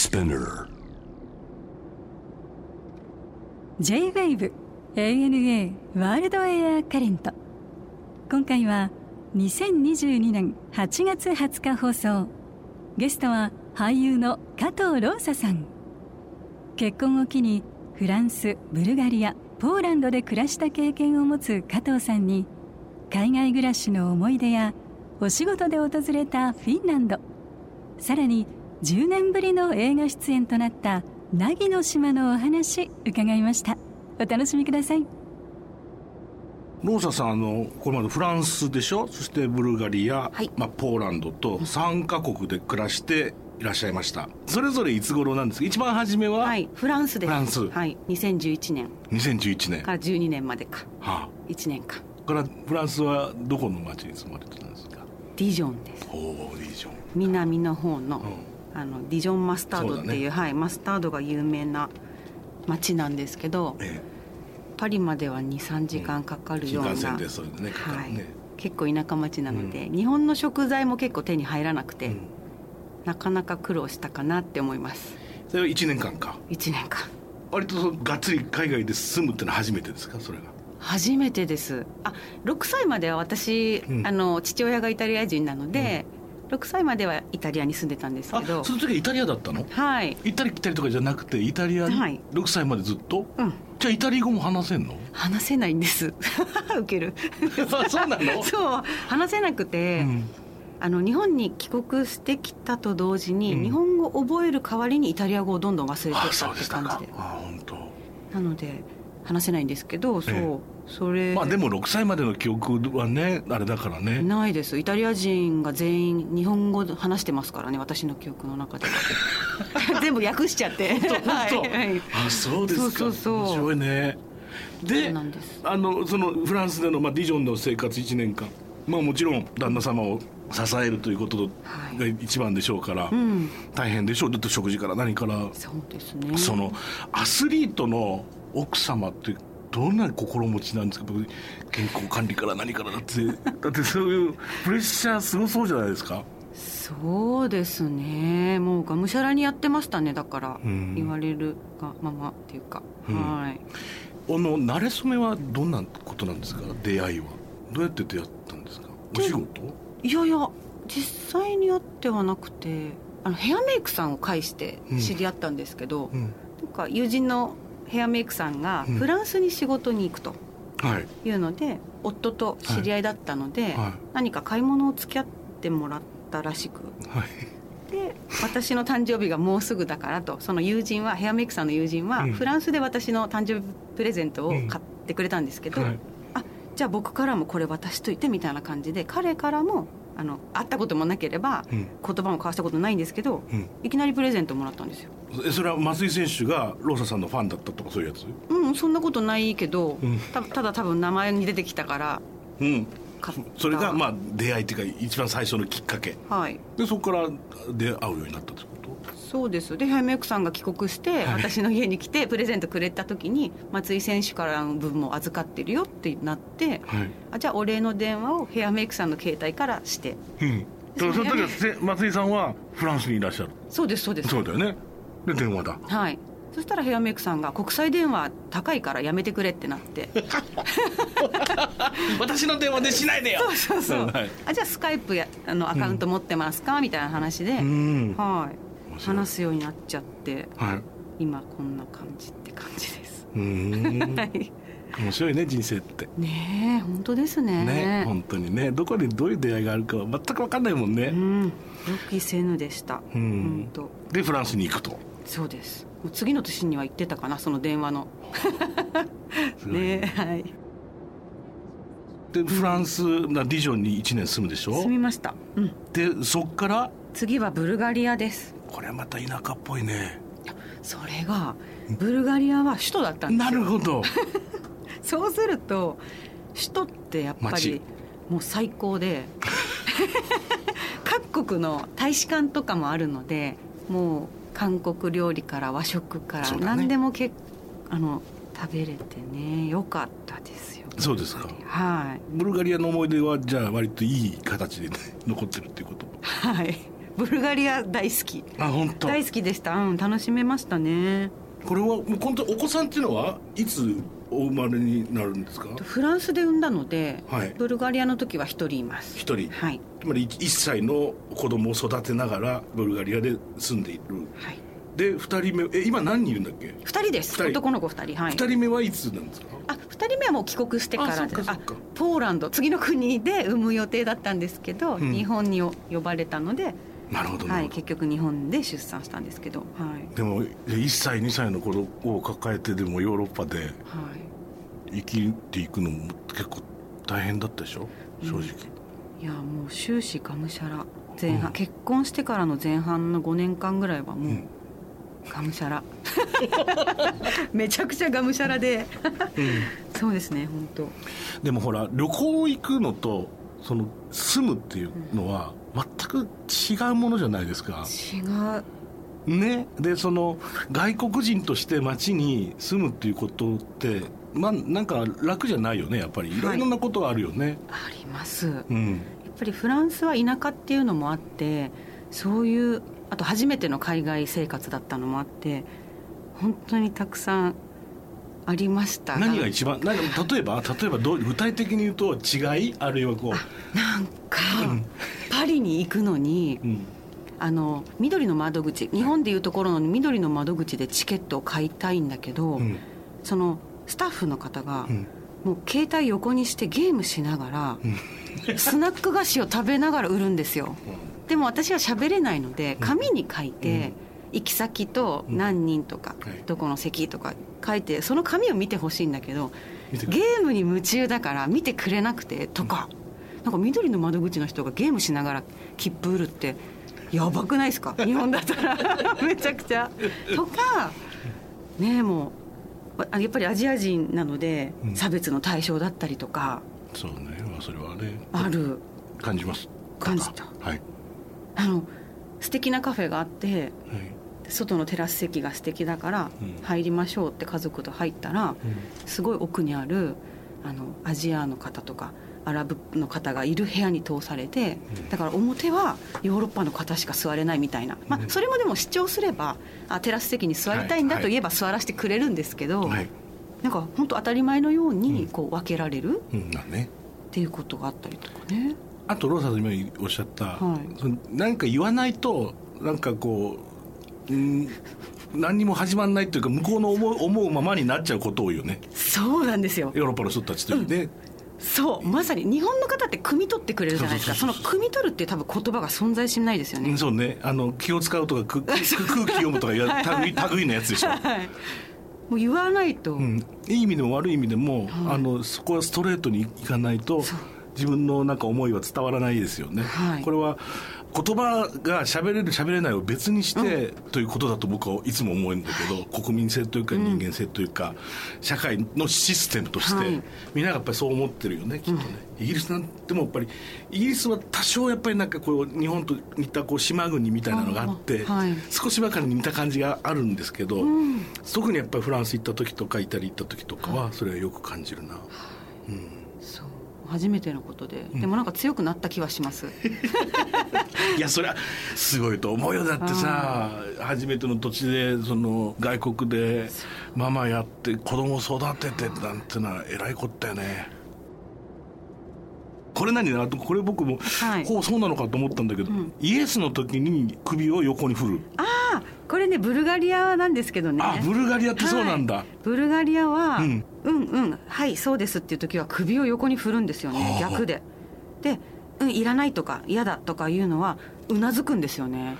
Spinner. J-WAVE ANA ワールドエアカレント今回は2022年8月20日放送。ゲストは俳優の加藤ローサさん。結婚を機にフランスブルガリアポーランドで暮らした経験を持つ加藤さんに海外暮らしの思い出やお仕事で訪れたフィンランド。さらに10年ぶりの映画出演となった凪の島のお話伺いました。お楽しみください。ローサさんあのこれまでフランスでしょ？そしてブルガリア、はい。まあ、ポーランドと3カ国で暮らしていらっしゃいました。それぞれいつ頃なんですか？一番初めは、はい、フランスです。フランス。はい、2011年。2011年。から12年までか、は1年間。あからフランスはどこの町に住まれてたんですか？ディジョンです。おおいいじゃん南の方の、うんあのディジョンマスタードっていうねはい、マスタードが有名な町なんですけど、えパリまでは23時間かかえるような、新幹線でそれでねはい。結構田舎町なので、日本の食材も結構手に入らなくて、うん。なかなか苦労したかなって思います。それは1年間か？1年間。割とがっつり海外で住むってのは初めてですか？それが。初めてです。あ6歳までは私、うん。あの父親がイタリア人なので、6歳まではイタリアに住んでたんですあけど。その時はイタリアだったの？はい。行ったり来たりとかじゃなくてイタリアにはい。6歳までずっと、うん。じゃあイタリア語も話せんの？話せないんです。ウケる。あそうなの？そう。話せなくて、うん。あの日本に帰国してきたと同時に、うん。日本語を覚える代わりにイタリア語をどんどん忘れてあったって感じで。あ本当。なので話せないんですけどそう、ええそれ。まあでも6歳までの記憶はねあれだからね。ないです。イタリア人が全員日本語で話してますからね私の記憶の中で。は 全部訳しちゃって。本当？はいはい。あそうですか。そうそうそう。面白いね。であのそのフランスでの、まあ、ディジョンの生活1年間。まあもちろん旦那様を支えるということが一番でしょうから、うん。大変でしょう。だって食事から何から、そうですね。そのアスリートの奥様ってどんな心持ちなんですか？僕健康管理から何からだって。だってそういうプレッシャーすごそうじゃないですか。そうですね。もうがむしゃらにやってましたねだから、うん。言われるがままっていうか、うん。はい。あの慣れ初めはどんなことなんですか？出会いは。どうやって出会ったんですか？お仕事？いやいや実際に会ってはなくてあのヘアメイクさんを介して知り合ったんですけど、うん。なんか友人のヘアメイクさんがうん。フランスに仕事に行くとはい。いうので、夫と知り合いだったので、はい。何か買い物を付き合ってもらったらしく。はい。で私の誕生日がもうすぐだからと。その友人はヘアメイクさんの友人は、うん。フランスで私の誕生日プレゼントを買ってくれたんですけど、はい。あじゃあ僕からもこれ渡しといてみたいな感じで彼からもあの会ったこともなければ、うん。言葉も交わしたことないんですけど、うん。いきなりプレゼントもらったんですよ。えそれは松井選手がローサさんのファンだったとかそういうやつ？うんそんなことないけど、うん。たただ多分名前に出てきたからうん。それがまあ出会いっていうか一番最初のきっかけ。はい。でそこから出会うようになったってこと？そうです。でヘアメイクさんが帰国して、はい。私の家に来てプレゼントくれた時に松井選手からの分も預かってるよってなってはい。あじゃあお礼の電話をヘアメイクさんの携帯からして。うん。その時はせ松井さんはフランスにいらっしゃる。そうですそうです。そうだよねで電話だ。はい。そしたらヘアメイクさんが国際電話高いからやめてくれってなって。私の電話でしないでよ。そうそう、はい。あじゃあスカイプやあのアカウント持ってますか、みたいな話で、うん。はい。話すようになっちゃって。はい。今こんな感じって感じです。うーん。はい。面白いね人生って。ねえ本当ですね。ね本当にね。どこでどういう出会いがあるかは全く分かんないもんね。うん。予期せぬでした、うん。でフランスに行くとそうです。もう次の年には行ってたかなその電話の。ね。えはい。でフランスなディジョンに1年住むでしょ？住みました、うん、でそっから？次はブルガリアです。これまた田舎っぽいね。それがブルガリアは首都だったんですなよるほど。そうすると首都ってやっぱ街。りもう最高で 各国の大使館とかもあるのでもう韓国料理から和食から何でもけ、あの食べれてねよかったですよ。そうですか。はい。ブルガリアの思い出はじゃあ割といい形で、ね、残ってるっていうこと。はい。ブルガリア大好き。あ本当。大好きでした。うん楽しめましたね。これはもう本当お子さんっていうのはいつお生まれになるんですか？フランスで産んだので、はい。ブルガリアの時は一人います。一人。はい。つまり1歳の子供を育てながらブルガリアで住んでいる。はい。で2人目え今何人いるんだっけ？二人です。男の子二人。はい。2人目はいつなんですか？あ二人目はもう帰国してからであそっかそっか。ポーランド。次の国で産む予定だったんですけど、うん。日本に呼ばれたので、なるほどなはい、結局日本で出産したんですけどはい、でも1歳2歳の子を抱えてでもヨーロッパではい、生きていくのも結構大変だったでしょ？正直、いやもう終始がむしゃら。前半、うん。結婚してからの前半の5年間ぐらいはもうん。うがむしゃら。めちゃくちゃがむしゃらで。そうですね本当。でもほら旅行行くのとその住むっていうのは全く違うものじゃないですか、違う。ね。でその外国人として街に住むっていうことってまあなんか楽じゃないよねやっぱり。い。ろいろなことがあるよね、あります。やうん。っぱりフランスは田舎っていうのもあってそういうあと初めての海外生活だったのもあって本当にたくさんありました。何が一番何例えば例えばどう具体的に言うと違い？あるいはこなんか、うん。パリに行くのにう、うん、あの緑の窓口日本でいうところの緑の窓口でチケットを買いたいんだけど、うん。そのスタッフの方が、うん。もう携帯横にしてゲームしながら、スナック菓子を食べながら売るんですよ。でも私は喋れないので紙に書いて、行き先と何人とか、はい。どこの席とか書いてその紙を見てほしいんだけどゲームに夢中だから見てくれなくてとか、なんか緑の窓口の人がゲームしながら切符売るってやばくないですか？日本だったら。めちゃくちゃ。とかねえもうあやっぱりアジア人なのでうん。差別の対象だったりとか。そうね。まあそれはね。ある。感じます。感じた。はい、あの素敵なカフェがあってはい外のテラス席が素敵だからうん。入りましょうって家族と入ったらすごい奥にあるあのアジアの方とかアラブの方がいる部屋に通されてうん。だから表はヨーロッパの方しか座れないみたいな、まあう、ん。それもでも主張すればあテラス席に座りたいんだはい。と言えば座らせてくれるんですけど、はい。なんか本当当たり前のよううん。にこう分けられるうん。だね。っていうことがあったりとかね。あとローサさん今おっしゃった、はい。その何か言わないとなんかこう、うん、何にも始まらないというか向こうの思う思うままになっちゃうこと多いよね。そうなんですよ。ヨーロッパの人たちというね、そうまさに日本の方って汲み取ってくれるじゃないですか。そうの汲み取るっていう多分言葉が存在しないですよね。うん、そうね。あの気を使うとかく く空気読むとかいう類類のやつでしょ、はいもう言わないと、うん、いい意味でも悪い意味でも、はいあのそこはストレートにいかないと自分のなんか思いは伝わらないですよね、はい。これは言葉が喋れる喋れないを別にして、ということだと僕はいつも思うんだけど、国民性というか人間性というか、社会のシステムとして、はい。みんながやっぱりそう思ってるよねきっとね、イギリスなんてもやっぱりイギリスは多少やっぱりなんかこう日本と似たこう島国みたいなのがあってあはい。少しばかり似た感じがあるんですけど、うん。特にやっぱりフランス行った時とかイタリア行った時とかはそれはよく感じるな、うん、そう初めてのことで、ん。でもなんか強くなった気はします。いやそれはすごいと思うよ。だってさ初めての土地でその外国でママやって子供育ててなんてのは偉いことだよね。これ何だとこれ僕も、はい。ほうそうなのかと思ったんだけど、うん。イエスの時に首を横に振る。ああこれねブルガリアなんですけどね。あブルガリアってそうなんだ、はい。ブルガリアは、ううんん、うんはいそうですっていう時は首を横に振るんですよね。はあ。逆で。でうんいらないとか嫌だとかいうのはうなずくんですよね。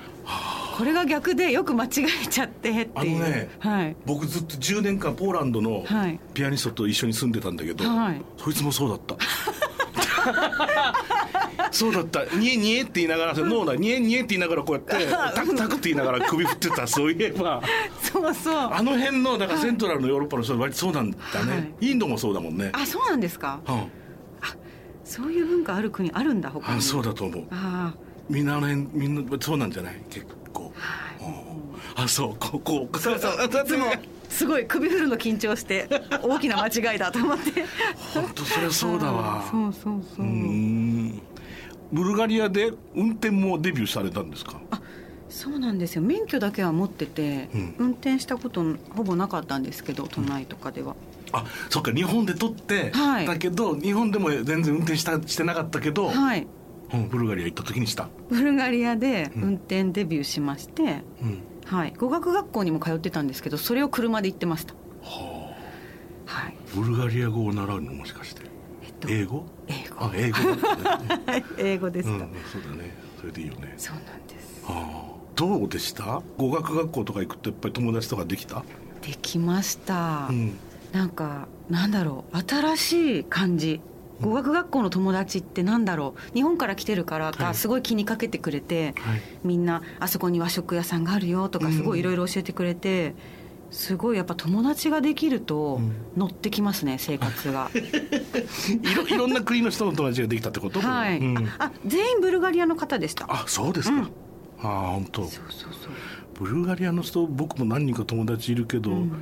これが逆でよく間違えちゃってっていう。あのねはい。僕ずっと10年間ポーランドのはい。ピアニストと一緒に住んでたんだけど、はい。そいつもそうだった そうだった「にえにえ」って言いながら脳だ「にえにえ」って言いながらこうやって「タクタク」って言いながら首振ってた。そういえば。そうそう。あの辺のだからセントラルのヨーロッパの人は割とそうなんだね、はい。インドもそうだもんね。あそうなんですか？うん。そういう文化ある国あるんだ他に。あそうだと思う。あみんなあの辺みんなそうなんじゃない？結構。あはい。うん。あそう。ここそうそう。いつもすごい首振るの緊張して大きな間違いだと思って。本当それそうだわ。そうそうそう。ブルガリアで運転もデビューされたんですか？そうなんですよ。免許だけは持ってて、うん。運転したことほぼなかったんですけど都内とかでは、あそっか。日本で取って、はい。だけど日本でも全然運転したしてなかったけど、はい。うん、ブルガリア行った時にした、ブルガリアでうん。運転デビューしまして、うん、はい、語学学校にも通ってたんですけどそれを車で行ってました。ははい。あブルガリア語を習うのもしかして？えっと英語？英あ語英語。ね、はい英語でうん、した、そうだね。それでいいよね。そうなんです。はあ。どうでした？語学学校とか行くとやっぱり友達とかできた、できました、うん、なんかなんだろう。新しい感じ語学学校の友達ってなんだろう。日本から来てるからはい。かすごい気にかけてくれて、はい。みんなあそこに和食屋さんがあるよとかすごいいろいろ教えてくれて、すごいやっぱ友達ができるとうん。乗ってきますね生活が。いろいろんな国の人の友達ができたってこと？はい、うん。ああ全員ブルガリアの方でした。あそうですか、うん。ああ本当。そうそうそう。ブルガリアの人僕も何人か友達いるけど、うん。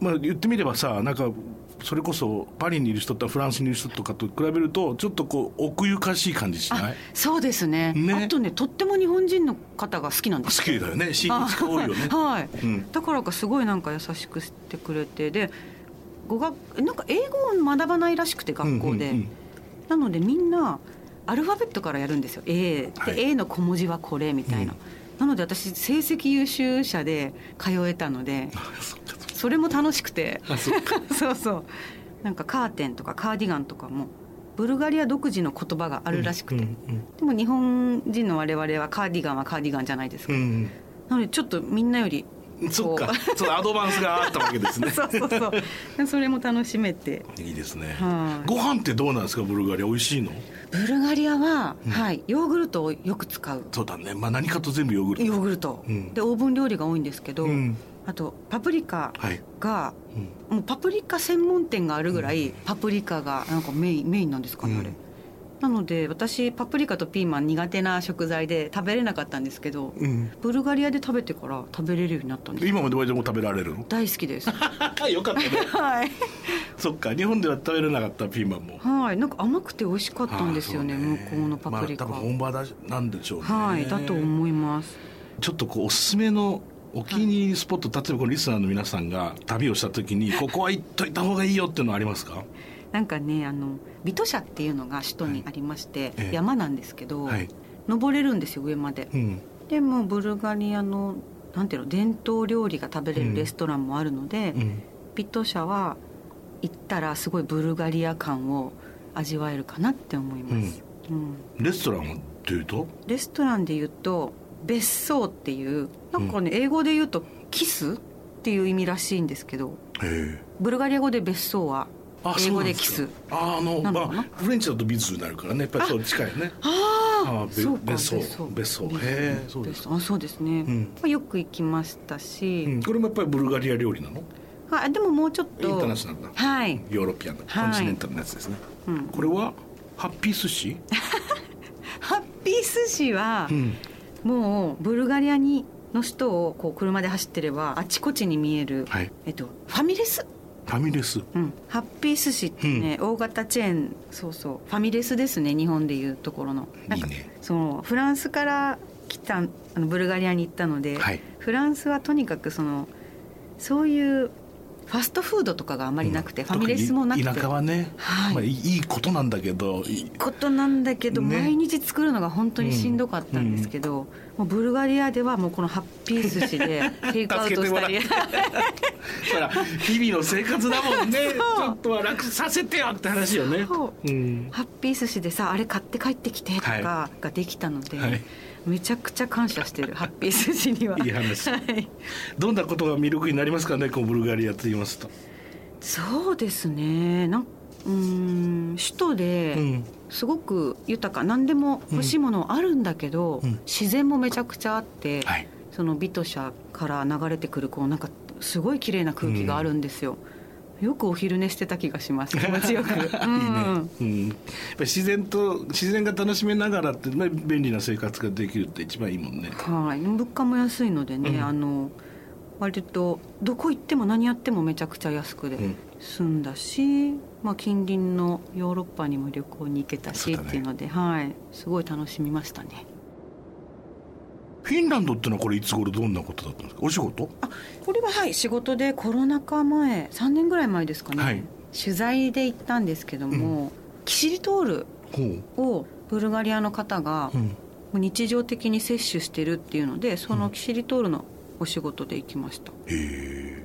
まあ言ってみればさなんかそれこそパリにいる人とフランスにいる人とかと比べるとちょっとこう奥ゆかしい感じしなあいそうですね。ね。あとねとっても日本人の方が好きなん好ですきだよね。親日が多いよね。はい、うん。だからかすごいなんか優しくしてくれてで語学なんか英語を学ばないらしくて学校で、うんうんうん。なのでみんなアルファベットからやるんですよ。A で、はい。A の小文字はこれみたいな、うん。なので私成績優秀者で通えたので。あそれも楽しくて。あ そうそう。なんかカーテンとかカーディガンとかもブルガリア独自の言葉があるらしくて、うんでも日本人の我々はカーディガンはカーディガンじゃないですか、うんなのでちょっとみんなよりうんそっか。こ そうアドバンスがあったわけですね。そうそうそう。それも楽しめて。いいですね。はい。ご飯ってどうなんですかブルガリア？美味しいの？ブルガリアは、うん。はい。ヨーグルトをよく使う。そうだね。まあ何かと全部ヨーグルト。ヨーグルト、うん。でオーブン料理が多いんですけど、うんあとパプリカはい、がうん。もうパプリカ専門店があるぐらいパプリカがなんかメインメインなんですかねあれ、うんなので私パプリカとピーマン苦手な食材で食べれなかったんですけどうん、ブルガリアで食べてから食べれるようになったんです。今まではでも食べられるの？大好きです。よかったね。はい。そっか日本では食べれなかったピーマンも。はい。なんか甘くて美味しかったんですよねああそう向こうのパプリカ、まあ、多分本場だなんでしょうね。はいだと思います。ちょっとこうおすすめのお気に入りスポット、例えばこのリスナーの皆さんが旅をした時にここは行っといた方がいいよっていうのはありますか？なんかねあのビト社っていうのが首都にありまして、ええ。山なんですけど、はい、登れるんですよ上まで。うん、でもブルガリアのなんていうの伝統料理が食べれるレストランもあるので、うん、ビト社は行ったらすごいブルガリア感を味わえるかなって思います、うん。レストランはというと？レストランで言うと別荘っていうなんかね、英語で言うとキスっていう意味らしいんですけどブルガリア語で別荘はあ英語でキス。ああのまあ、フレンチだとビズになるからね。やっぱりそう近いよね。ああべそうか別荘別荘。へえそうですあそうですね、うん。まあよく行きましたし、うん、これもやっぱりブルガリア料理なの？あでももうちょっとインターナショナルな。はい、ヨーロピアンなはい。コンチネンタルなやつですね、うん、これはハッピー寿司、ハッピー寿司はうん、もうブルガリアにの人をこう車で走ってればあちこちに見える、はい。えっと、ファミレス、ファミレス？うん、ハッピー寿司ってね、大型チェーンそうそう。ファミレスですね日本でいうところの。なんかねそのフランスから来たあのブルガリアに行ったので、はい。フランスはとにかくそのそういうファストフードとかがあまりなくて、うん。ファミレスもなくて。田舎はね、はい。まあ、いいいいことなんだけどいい。ことなんだけど、ね。毎日作るのが本当にしんどかったんですけど、もうブルガリアではもうこのハッピー寿司で テイクアウトしたり。ほら日々の生活だもんね。ちょっとは楽させてよって話よね、ハッピー寿司でさあれ買って帰ってきてとかができたので、はいめちゃくちゃ感謝してるハッピー寿司には。いい話。はい、どんなことが魅力になりますかねこのブルガリアと言いますと、そうですね。なんうーん首都で、うん。すごく豊か何でも欲しいものあるんだけど、うん。自然もめちゃくちゃあって、はい。そのビト社から流れてくるこうなんかすごい綺麗な空気があるんですよ、よくお昼寝してた気がします。気持ちよく、いいね、うん、やっぱり自然と自然が楽しめながらって、ね、便利な生活ができるって一番いいもんね。はい。物価も安いのでね、うん。あの割とどこ行っても何やってもめちゃくちゃ安くでうん。済んだし、まあ、近隣のヨーロッパにも旅行に行けたし、ねっていうので、はい、すごい楽しみましたねフィンランドってのはこれいつ頃どんなことだったんですか？お仕事？あこれははい仕事でコロナ禍前3年ぐらい前ですかね、はい。取材で行ったんですけども、キシリトールほをブルガリアの方がう、うん、日常的に摂取してるっていうのでそのキシリトールのお仕事で行きました、へえ。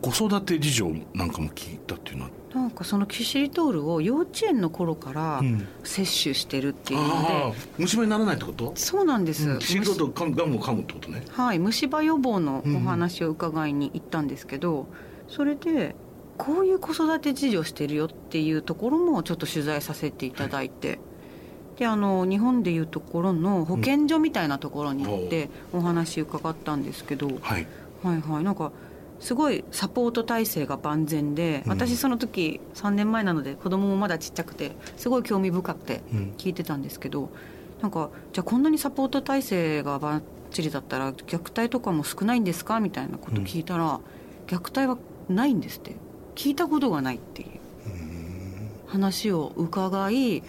子育て事情なんかも聞いたっていうのはなんかそのキシリトールを幼稚園の頃からうん摂取してるっていうので、ああ虫歯にならないってこと？そうなんです、キシリトールとガムを噛むってことね。はい、虫歯予防のお話を伺いに行ったんですけど、それでこういう子育て事情してるよっていうところもちょっと取材させていただいて、であの日本でいうところの保健所みたいなところに行ってお話伺ったんですけど、はい。はいはい。なんかすごいサポート体制が万全で、うん。私その時3年前なので子供もまだちっちゃくてすごい興味深くてうん。聞いてたんですけどなんかじゃあこんなにサポート体制がバッチリだったら虐待とかも少ないんですか？みたいなこと聞いたら、虐待はないんですって。聞いたことがないっていう話を伺い、え？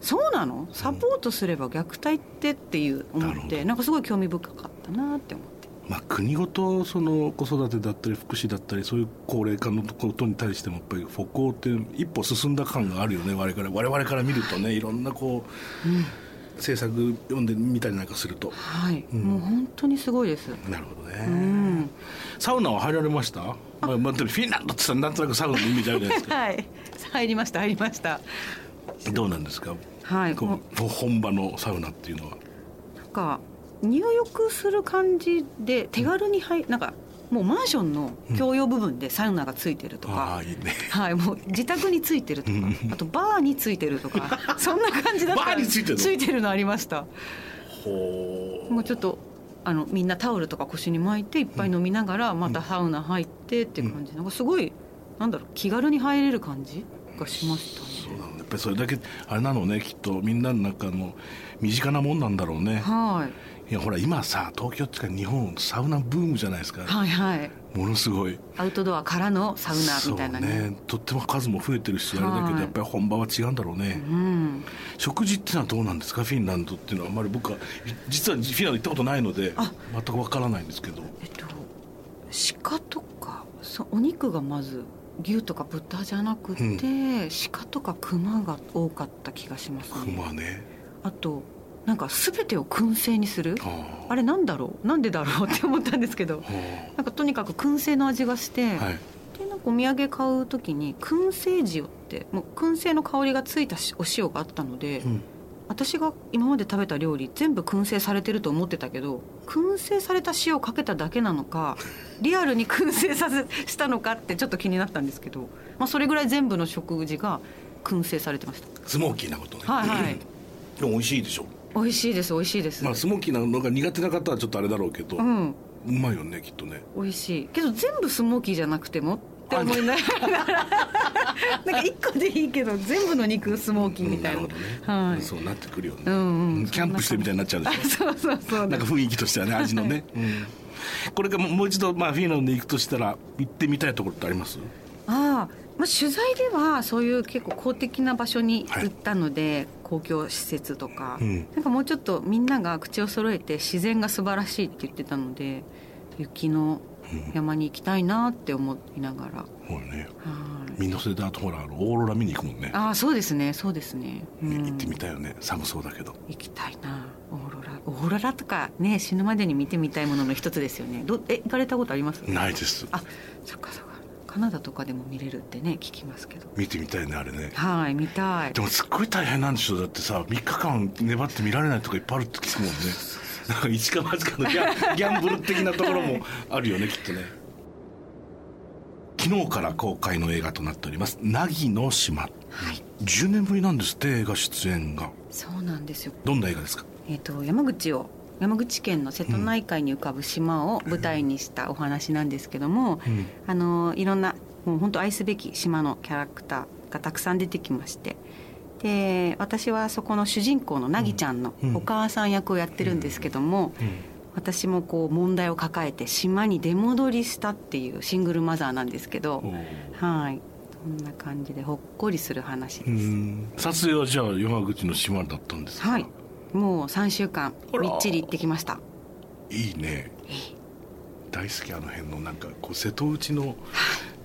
そうなの？サポートすれば虐待って？っていう思って、なんかすごい興味深かったなって思って。まあ、国ごとその子育てだったり福祉だったりそういう高齢化のことに対してもやっぱり歩行って一歩進んだ感があるよね我々我々から見るとねいろんなこう、政策読んでみたりなんかすると。はい、うん。もう本当にすごいです。なるほどね、うん、サウナは入られました？まあ、まあ、フィンランドってなんとなくサウナのイメージあるじゃないですか。はい、入りました、入りました。どうなんですか、はい、こもう。本場のサウナっていうのは。うなんか入浴する感じで手軽に入、なんかもうマンションの共用部分でサウナがついてるとあか。あいいね。はい、もう自宅についてるとか。うん、あとバーについてるとか、そんな感じだった。ら。バーについてるの？ついてるのありました。ほもうちょっと。あのみんなタオルとか腰に巻いていっぱい飲みながらまたサウナ入ってっていう感じなんかすごいなんだろう気軽に入れる感じがしましたね。そうなんだ。やっぱりそれだけあれなのねきっとみんなの中の身近なもんなんだろうね。はいいやほら今さ東京っていうか日本サウナブームじゃないですか、はいはい。ものすごい。アウトドアからのサウナみたいなね。ね。とっても数も増えてるしあれだけはい。どやっぱり本場は違うんだろうね、うん。食事っていうのはどうなんですか？フィンランドっていうのはあまり僕は実はフィンランド行ったことないのであ。全くわからないんですけど。えっと鹿とかそうお肉がまず牛とか豚じゃなくて、う鹿とか熊が多かった気がしますね。熊ね。あとなんか全てを燻製にする？はあ。れなんだろう？なんでだろう？って思ったんですけど。なんかとにかく燻製の味がして、あはい。でなんかお土産買う時に燻製塩ってもう燻製の香りがついたしお塩があったので、うん。私が今まで食べた料理全部燻製されてると思ってたけど燻製された塩をかけただけなのか リアルに燻製させしたのかってちょっと気になったんですけど、まあ、それぐらい全部の食事が燻製されてました。スモーキーなことね。はいはい。でも美味しいでしょ美味しいです美味しいです、まあスモーキーなのが苦手な方はちょっとあれだろうけど、ううんまいよねきっとね。美味しい。けど全部スモーキーじゃなくてもって思いながら。なんか一個でいいけど全部の肉スモーキーみたいな,、うんなね、はい。そうなってくるよね、うんうん。キャンプしてみたいになっちゃうでしょ。そうそうそうなんか雰囲気としてはね味のね、うん。これがもう一度、まあ、フィンランドに行くとしたら行ってみたいところってあります？ああ、まあ、取材ではそういう結構公的な場所に行ったので、公共施設とか、うん。なんかもうちょっとみんなが口を揃えて自然が素晴らしいって言ってたので雪の山に行きたいなって思いながら、ほらね。はい。みんなそれであとほらオーロラ見に行くもんね。ああそうですねそうですね、うん。行ってみたいよね。寒そうだけど。行きたいなオーロラ。オーロラとかね死ぬまでに見てみたいものの一つですよね。どえ行かれたことあります？ないです。あそっかそっかカナダとかでも見れるってね聞きますけど。見てみたいねあれね。はい見たい。でもすっごい大変なんでしょだってさ3日間粘って見られないとかいっぱいあるって聞くもんね。なんか一か八かのギャンギャンブル的なところもあるよねきっとね。昨日から公開の映画となっております「凪の島」はい。10年ぶりなんですって映画出演が。そうなんですよ。どんな映画ですか？えっ、と山口を山口県の瀬戸内海に浮かぶ島を舞台にしたお話なんですけども、うん。あのいろんなもう本当愛すべき島のキャラクターがたくさん出てきましてで私はそこの主人公のなぎちゃんのうん。お母さん役をやってるんですけども、私もこう問題を抱えて島に出戻りしたっていうシングルマザーなんですけど、う。んはい。こんな感じでほっこりする話です、うん。撮影はじゃあ山口の島だったんですか？はいもう3週間みっちり行ってきました。いいね。大好きあの辺のなんかこう瀬戸内の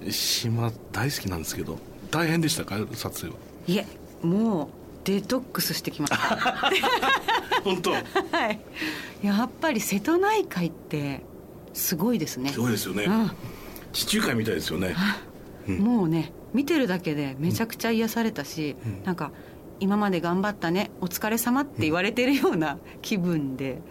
島大好きなんですけど大変でしたか？撮影は。いえもうデトックスしてきました。本当？はい。やっぱり瀬戸内海ってすごいですね。すごいですよね。うん。地中海みたいですよね。うん。もうね見てるだけでめちゃくちゃ癒されたし、うん。なんか今まで頑張ったねお疲れ様って言われてるような気分で、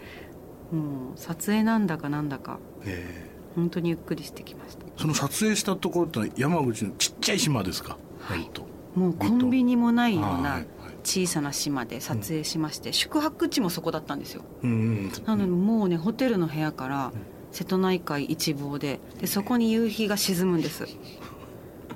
もう撮影なんだかなんだかえ本当にゆっくりしてきました。えその撮影したところって山口のちっちゃい島ですか？はい。本もうコンビニもないようはいはない。小さな島で撮影しまして、宿泊地もそこだったんですよ。当うんうん。なのでもうねホテルの部屋から瀬戸内海一望ででそこに夕日が沈むんです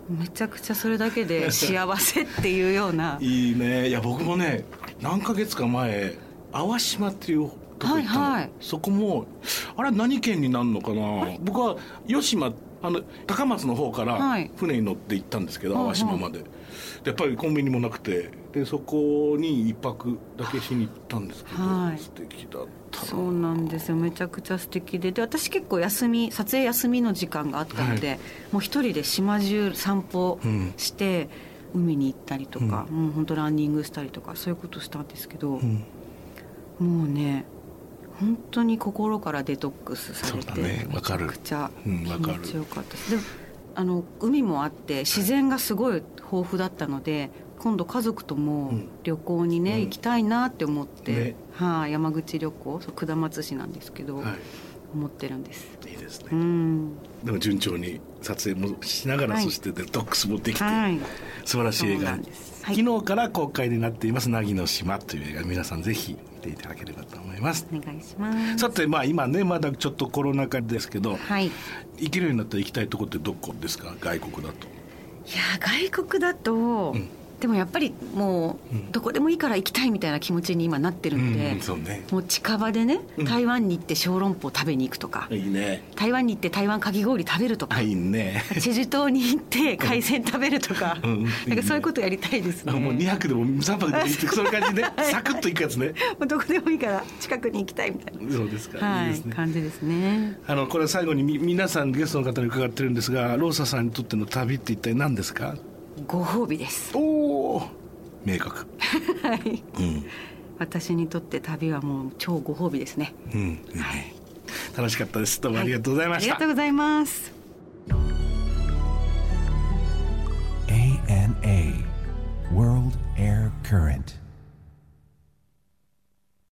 めちゃくちゃそれだけで 幸せっていうような。いいね。いや僕もね何ヶ月か前淡島っていうとこ行ったの、はいはい。そこもあれ何県になるのかな？僕は吉島あの高松の方からはい。船に乗って行ったんですけど、はい淡島まで。でやっぱりコンビニもなくてでそこに一泊だけしに行ったんですけど、はい。素敵だったな。そうなんですよ。めちゃくちゃ素敵で。で私結構休み撮影休みの時間があったので、はもう一人で島中散歩うん。して、海に行ったりとか、もう本当ランニングしたりとかそういうことしたんですけど、うん。もうね本当に心からデトックスされて、ねめちゃくちゃ気持ちよかったです、でもあの海もあって自然がすごい豊富だったので今度家族ともうん。旅行にね、うん。行きたいなって思って、ね。はい山口旅行そう下松市なんですけど、は思ってるんです。いいいですね、うん。でも順調に撮影もしながら、はい。そしてデトックスもできて、はい。素晴らしい映画。そうなんです。はい。昨日から公開になっています「凪の島」という映画。皆さんぜひ見ていただければと思います。お願いします。さてまあ今ねまだちょっとコロナ禍ですけどはい。い行けるようになったら行きたいとこってどこですか？外国だと。や外国だと、うんでもやっぱりもう、うん。どこでもいいから行きたいみたいな気持ちに今なってるので、うんそうね。もう近場でねうん。台湾に行って小籠包食べに行くとか、いいね台湾に行って台湾かき氷食べるとか、あいいね。チェジュ島に行って海鮮食べるとか、うんうんなんかそういうことやりたいですね。あもう2泊でも3泊でもいいってそういう感じで サクッと行くやつね。もうどこでもいいから近くに行きたいみたいな、そうですか、はいいい感じですね。あのこれ最後にみ皆さんゲストの方に伺ってるんですがローサさんにとっての旅って一体何ですか？ご褒美です。おお明確。はい。うん。私にとって旅はもう超ご褒美ですね。うん、いいね。楽しかったです。どうもありがとうございました、ありがとうございます。ANA World Air Current